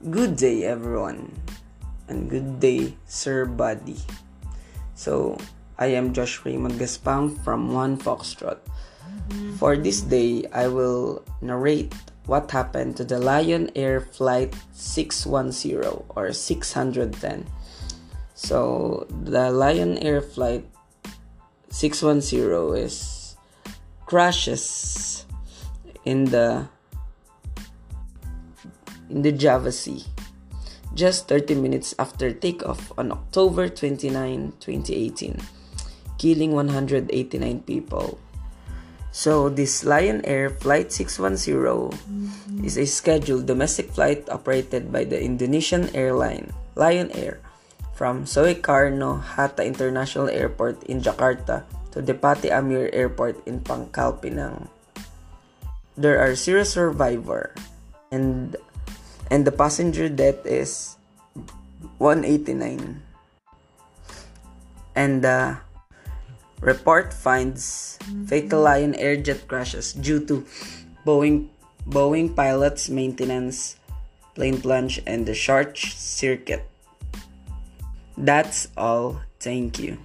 Good day, everyone, and good day, Sir Buddy. So, I am Josh Raymond Gaspang from One Foxtrot. For this day, I will narrate what happened to the Lion Air Flight 610 or 610. So, the Lion Air Flight 610 is crashes in the in the Java Sea just 30 minutes after takeoff on October 29, 2018, killing 189 people. So, this Lion Air Flight 610 is a scheduled domestic flight operated by the Indonesian airline Lion Air from Soekarno Hatta International Airport in Jakarta to Depati Amir Airport in Pangkal Pinang. There are zero survivor and and the passenger death is 189 and the report finds fatal lion airjet crashes due to boeing boeing pilots maintenance plane plunge and the short circuit. That's all. Thank you